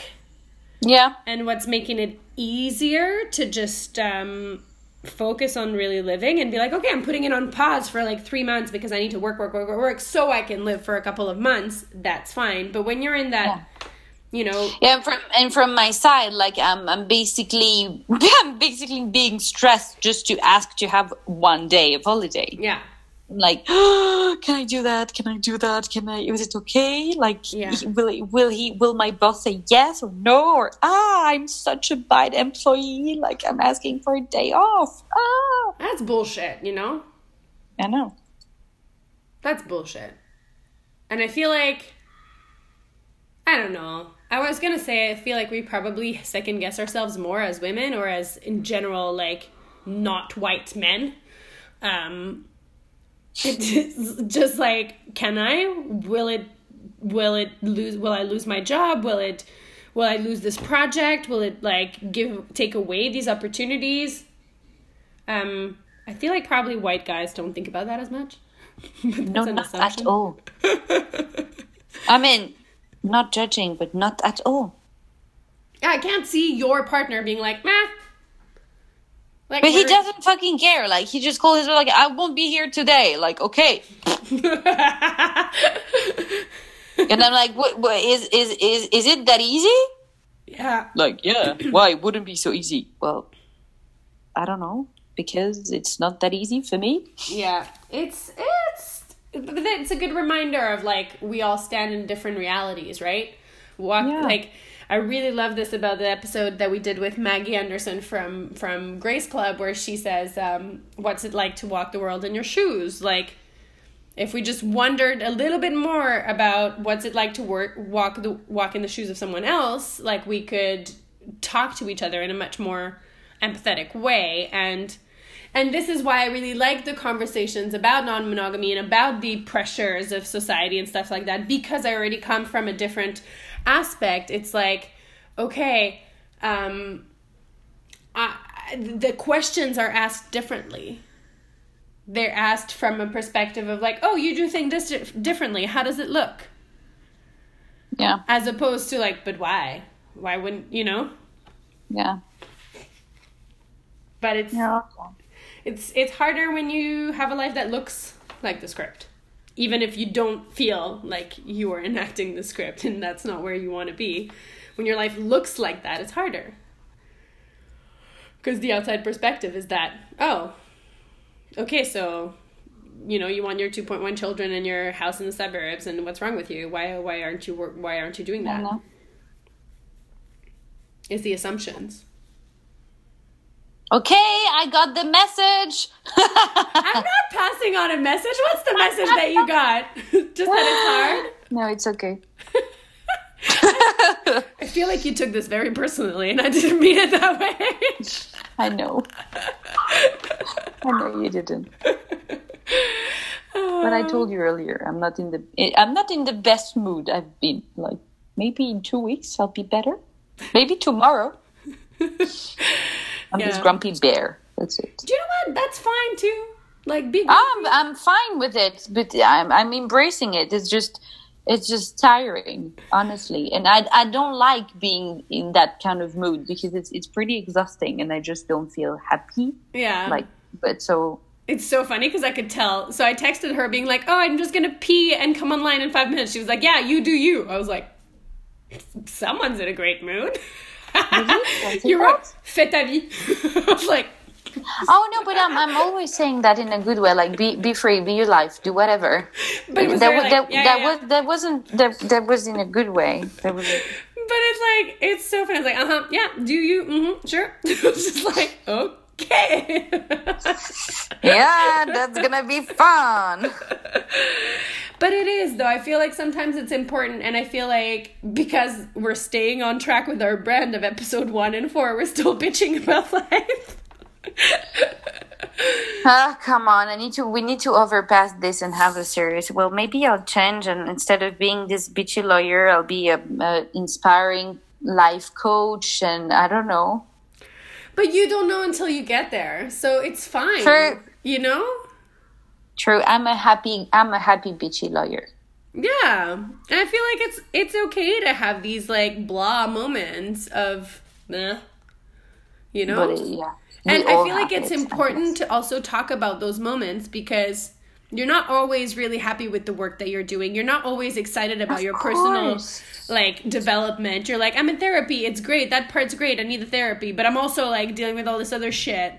yeah and what's making it easier to just um, focus on really living and be like, okay, I'm putting it on pause for like three months because I need to work, work, work, work, work, so I can live for a couple of months. That's fine. But when you're in that, you know, Yeah, and from and from my side, like I'm, I'm basically, I'm basically being stressed just to ask to have one day of holiday. yeah, like, can I do that? Can I do that? Can I? Is it okay? Like, Yeah. will he- will he? Will my boss say yes or no? Or ah, I'm such a bad employee. Like I'm asking for a day off. Ah, that's bullshit, you know? I know. That's bullshit. And I feel like, I don't know. I was gonna say, I feel like we probably second guess ourselves more as women or as in general, like, not white men. Um, it's just like, can I? Will it? Will it lose? Will I lose my job? Will it? Will I lose this project? Will it like give take away these opportunities? Um, I feel like probably white guys don't think about that as much. No, not assumption. at all. I mean, not judging, but not at all. I can't see your partner being like, meh. Like, But he doesn't fucking care. Like he just called his like, I won't be here today. Like okay, and I'm like, what? what is is is is it that easy? yeah. Like yeah, why it wouldn't be so easy? Well, I don't know because it's not that easy for me. Yeah, it's it's but then it's a good reminder of like we all stand in different realities, right? Walk Yeah. like I really love this about the episode that we did with Maggie Anderson from from Grace Club where she says, um, "What's it like to walk the world in your shoes?" Like If we just wondered a little bit more about what's it like to work walk the walk in the shoes of someone else, like we could talk to each other in a much more empathetic way and and this is why I really like the conversations about non monogamy and about the pressures of society and stuff like that because I already come from a different aspect. It's like, okay, um, I, the questions are asked differently. They're asked from a perspective of like, oh, you do things dis- differently. How does it look? Yeah. As opposed to like, but why? Why wouldn't you know? Yeah. But it's Yeah. It's it's harder when you have a life that looks like the script. Even if you don't feel like you are enacting the script and that's not where you want to be. When your life looks like that it's harder. Because the outside perspective is that oh okay so you know you want your 2.1 children and your house in the suburbs and what's wrong with you? Why why aren't you why aren't you doing that? Is the assumptions Okay, I got the message. i'm not passing on a message what's the message that you got just that it's hard no, it's okay. I feel like you took this very personally, and I didn't mean it that way. I know. I know you didn't. But I told you earlier, I'm not in the I'm not in the best mood I've been. Like maybe in two weeks I'll be better. Maybe tomorrow. I'm Yeah. this grumpy bear. That's it. Do you know what? That's fine too. Like, be. I'm I'm fine with it, but I'm I'm embracing it. It's just it's just tiring, honestly. And I I don't like being in that kind of mood because it's it's pretty exhausting, and I just don't feel happy. yeah. Like, but so it's so funny because I could tell. So I texted her, being like, "Oh, I'm just gonna pee and come online in five minutes." She was like, "Yeah, you do you." I was like, "Someone's in a great mood." Don't say you wrote that. "Fais ta vie." Like, Oh no, but I'm I'm always saying that in a good way. Like be be free, be your life, do whatever. But was that very wa- like, that, yeah, that yeah. was that wasn't that that was in a good way. That was but it's like it's so funny. I was like, "Uh huh, yeah, do you? Mm-hmm, sure." it was just like, okay. Yeah, that's gonna be fun. But it is though. I feel like sometimes it's important, and I feel like because we're staying on track with our brand of episode one and four, we're still bitching about life. Ah, come on! I need to. We need to overpass this and have a serious. Well, maybe I'll change, and instead of being this bitchy lawyer, I'll be a, a inspiring life coach, and I don't know. But you don't know until you get there, so it's fine. True. You know? True, I'm a happy. I'm a happy bitchy lawyer. Yeah, and I feel like it's it's okay to have these like blah moments of, meh, you know. But yeah, we and I feel like it's it, important to also talk about those moments because you're not always really happy with the work that you're doing. You're not always excited about Of your personal like development. You're like, I'm in therapy. It's great. That part's great. I need the therapy, but I'm also like dealing with all this other shit.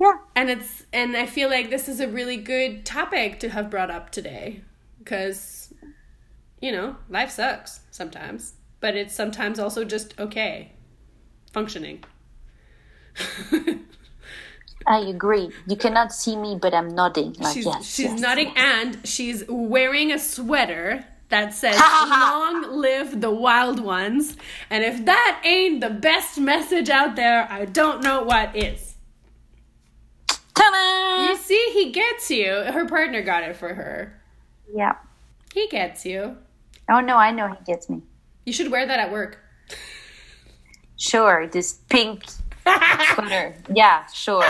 Yeah. And it's and I feel like this is a really good topic to have brought up today because you know, life sucks sometimes, but it's sometimes also just okay functioning. I agree. You cannot see me, but I'm nodding. Like she's yes, she's yes, nodding yes. and she's wearing a sweater that says long live the wild ones and if that ain't the best message out there i don't know what is Ta-da! you see he gets you her partner got it for her Yeah. he gets you Oh no, I know he gets me. you should wear that at work Sure, this pink sweater. Yeah, sure.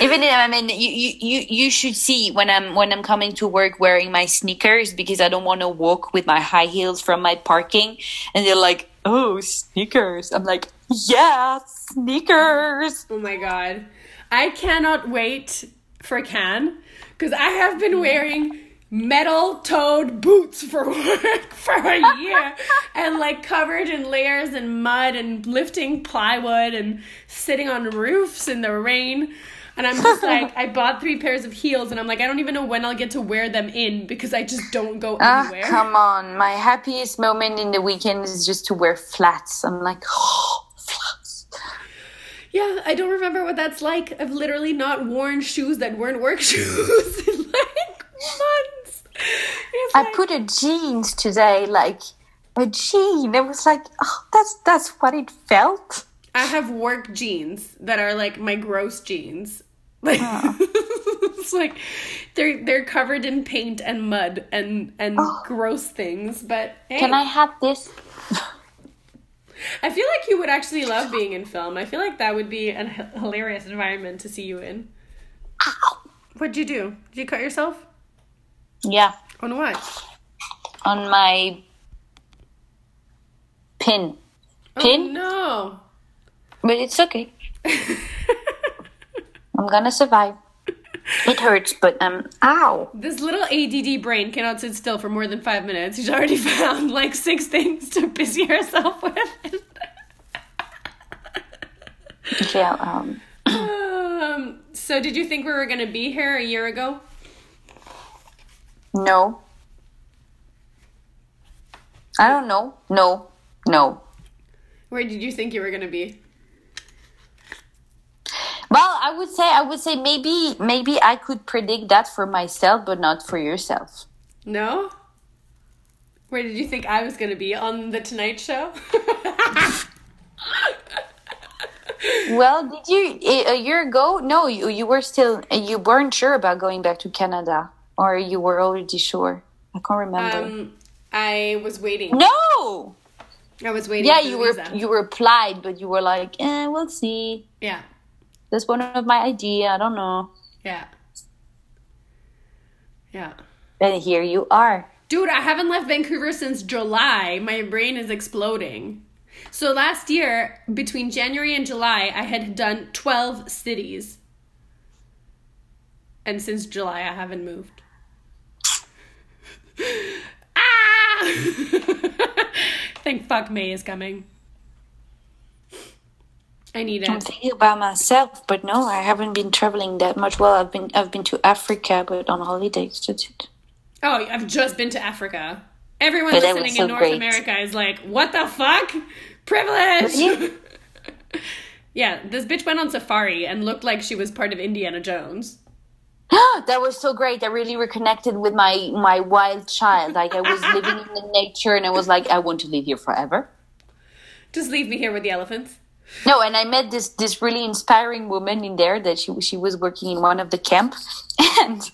Even I mean, you, you you you should see when I'm when I'm coming to work wearing my sneakers because I don't want to walk with my high heels from my parking, and they're like, "Oh, sneakers." I'm like, "Yeah, sneakers." oh my god i cannot wait for Cannes because i have been wearing metal toed boots for work for a year and like covered in layers and mud and lifting plywood and sitting on roofs in the rain and i'm just like i bought three pairs of heels and i'm like i don't even know when i'll get to wear them in because i just don't go Ah, anywhere come on! My happiest moment in the weekend is just to wear flats. I'm like, oh, flats. yeah i don't remember what that's like i've literally not worn shoes that weren't work shoes in like I like- put a jeans today, like a jean. It was like, oh, that's that's what it felt. I have work jeans that are like my gross jeans. Like it's like they're they're covered in paint and mud and and oh. gross things. But hey, Can I have this? I feel like you would actually love being in film. I feel like that would be a hilarious environment to see you in. What'd you do? Did you cut yourself? Yeah, On what? on my pin. Oh, Pin? no. But it's okay. I'm gonna survive. It hurts, but um, ow. This little ADD brain cannot sit still for more than five minutes. He's already found like six things to busy herself with. Yeah, um, um, so, did you think we were to be here a year ago? No. I don't know. No, no. Where did you think you were going to be? Well, I would say, I would say maybe, maybe I could predict that for myself, but not for yourself. No? Where did you think I was going to be? On The Tonight Show? Well, did you a a year ago? No, you you were still you weren't sure about going back to Canada, or you were already sure. I can't remember. um, I was waiting. no. I was waiting. Yeah, for you were visa. you replied, but you were like, eh, we'll see. Yeah, That's one of my idea. I don't know. yeah. Yeah. And here you are. Dude, I haven't left Vancouver since July. My brain is exploding. So last year, between January and July, I had done 12 cities. And since July, I haven't moved. Ah! Thank fuck May is coming. I need it. I'm thinking about myself, but no, I haven't been traveling that much. Well, I've been I've been to Africa, but on holidays. That's it. Oh, I've just been to Africa. Everyone But listening so in North great. America is like, what the fuck? Privilege! Really? yeah, this bitch went on safari and looked like she was part of Indiana Jones. that was so great. I really reconnected with my my wild child. Like I was living in the nature, and I was like, I want to live here forever. Just leave me here with the elephants. No, and I met this this really inspiring woman in there that she she was working in one of the camp, and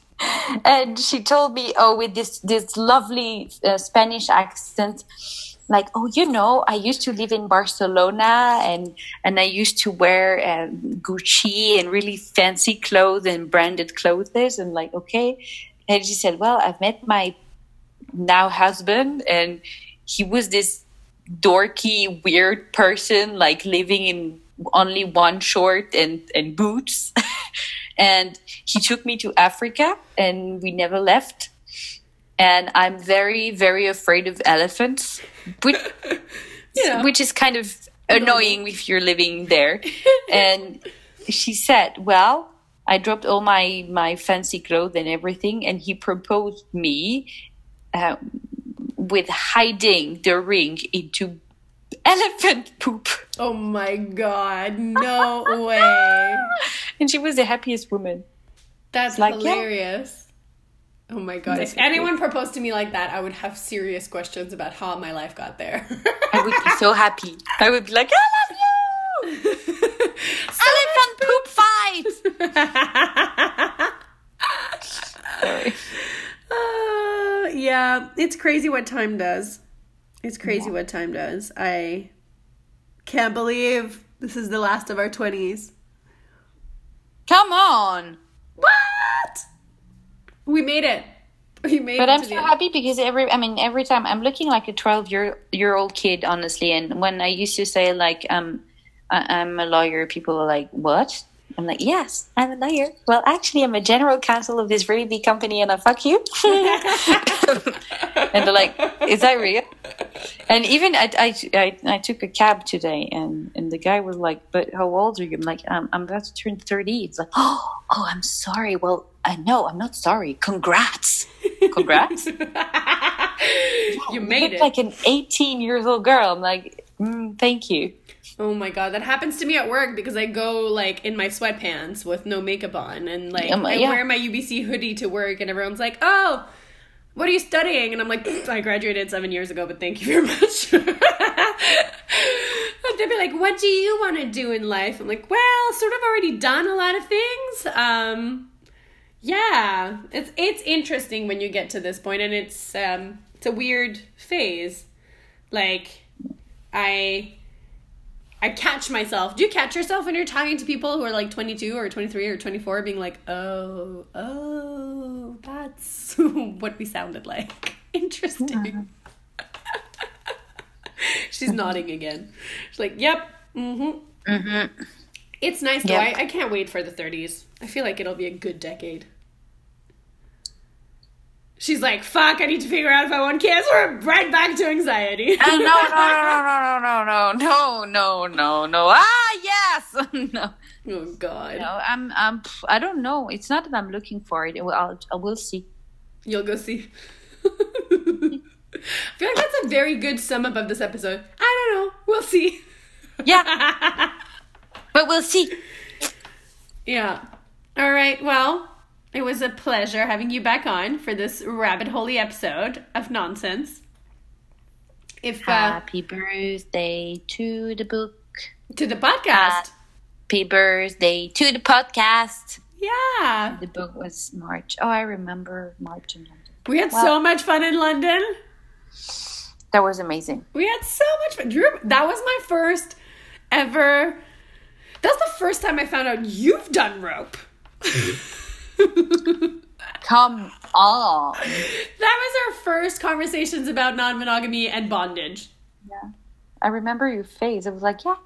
and she told me, oh, with this this lovely uh, Spanish accent, like, oh, you know, I used to live in Barcelona, and and I used to wear um, Gucci and really fancy clothes and branded clothes, and like, okay, and she said, well, I've met my now husband, and he was this dorky, weird person, like living in only one short and, and boots. and he took me to Africa and we never left. And I'm very, very afraid of elephants, which, Yeah. which is kind of annoying if you're living there. and she said, Well, I dropped all my, my fancy clothes and everything, and he proposed me uh, with hiding the ring into elephant poop. Oh my god, no way. And she was the happiest woman. That's like, yeah. Hilarious. Oh my god. If anyone proposed to me like that, I would have serious questions about how my life got there. I would be so happy. I would be like, I love you! Elephant poop fight! Sorry. Uh, yeah, it's crazy what time does. It's crazy what time does. I can't believe this is the last of our 20s. Come on! What? We made it. We made it. But it I'm so happy because every, I mean, every time I'm looking like a 12 year year old kid, honestly. And when I used to say like, um, I- I'm a lawyer, people are like, what? I'm like, yes, I'm a lawyer. Well, actually, I'm a general counsel of this really big company, and I fuck you. and they're like, is that real? And even I, I, I, I took a cab today, and, and the guy was like, but how old are you? I'm like, um, I'm about to turn 30. It's like, oh, oh, I'm sorry. Well, I know, I'm not sorry. Congrats. Congrats. you made it. like an 18 years old girl. I'm like, mm, thank you. Oh my god, that happens to me at work because I go like in my sweatpants with no makeup on and like Yeah, my- I yeah. wear my UBC hoodie to work and everyone's like, "Oh, what are you studying? And I'm like, I graduated seven years ago, but thank you very much. They'd be like, what do you want to do in life? I'm like, well, sort of already done a lot of things. Um, yeah, it's it's interesting when you get to this point, and it's um, it's a weird phase. Like, I I catch myself. Do you catch yourself when you're talking to people who are like 22 or 23 or 24 being like, "Oh, oh, that's what we sounded like." Interesting. She's nodding again. She's like, "Yep. Mhm." Mhm. It's nice though. Yep. I, I can't wait for the 30s. I feel like it'll be a good decade. She's like, fuck, I need to figure out if I want kids or right back to anxiety. Oh, no, no, no, no, no, no, no, no, no, no. Ah, yes. no, Oh, God. no. I'm, I'm. I don't know. It's not that I'm looking for it. It I'll, I will see. You'll go see. I feel like that's a very good sum up of this episode. I don't know. We'll see. Yeah, but we'll see. Yeah. All right. Well, it was a pleasure having you back on for this rabbit holy episode of nonsense. If uh, Happy birthday to the book. to the podcast, Happy birthday to the podcast. yeah, The book was March. Oh, I remember March in London. we had so much fun in London. That was amazing. We had so much fun. Do you remember- that was my first ever. That's the first time I found out you've done rope. Come on. That was our first conversations about non monogamy and bondage. Yeah. I remember your face. I was like, yeah.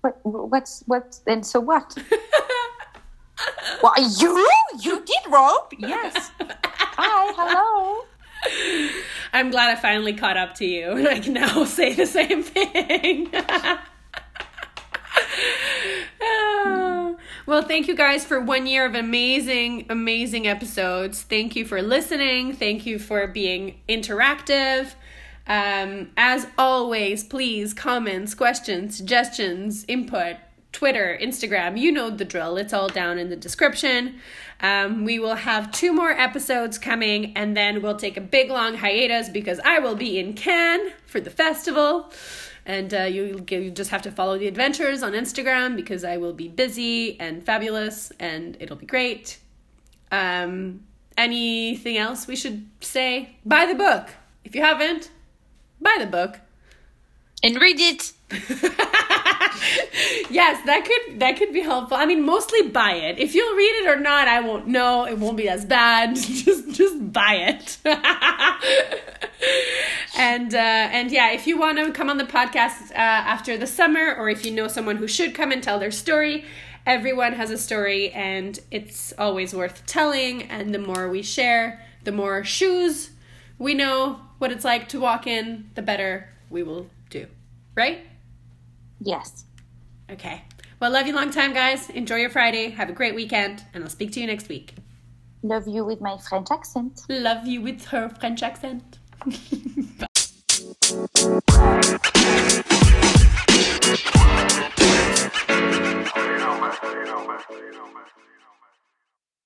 What? What's what's and so what? Why you? You did rope? Yes. Hi. Hello. I'm glad I finally caught up to you and I can now say the same thing. Ah. Well, thank you guys for one year of amazing, amazing episodes. Thank you for listening. Thank you for being interactive. Um, as always, please comments, questions, suggestions, input, Twitter, Instagram, you know the drill. It's all down in the description. Um, we will have two more episodes coming, and then we'll take a big long hiatus because I will be in Cannes for the festival. And uh, you, you just have to follow the adventures on Instagram because I will be busy and fabulous, and it'll be great. Um, anything else we should say? Buy the book. If you haven't, buy the book. And read it. yes, that could that could be helpful. I mean, mostly buy it. If you'll read it or not, I won't know. It won't be as bad. just just buy it. and uh, and yeah, if you want to come on the podcast uh, after the summer, or if you know someone who should come and tell their story, everyone has a story, and it's always worth telling. And the more we share, the more shoes we know what it's like to walk in, the better we will do. Right? Yes. Okay. Well, love you long time, guys. Enjoy your Friday. Have a great weekend, and I'll speak to you next week. Love you with my French accent. Love you with her French accent. Bye.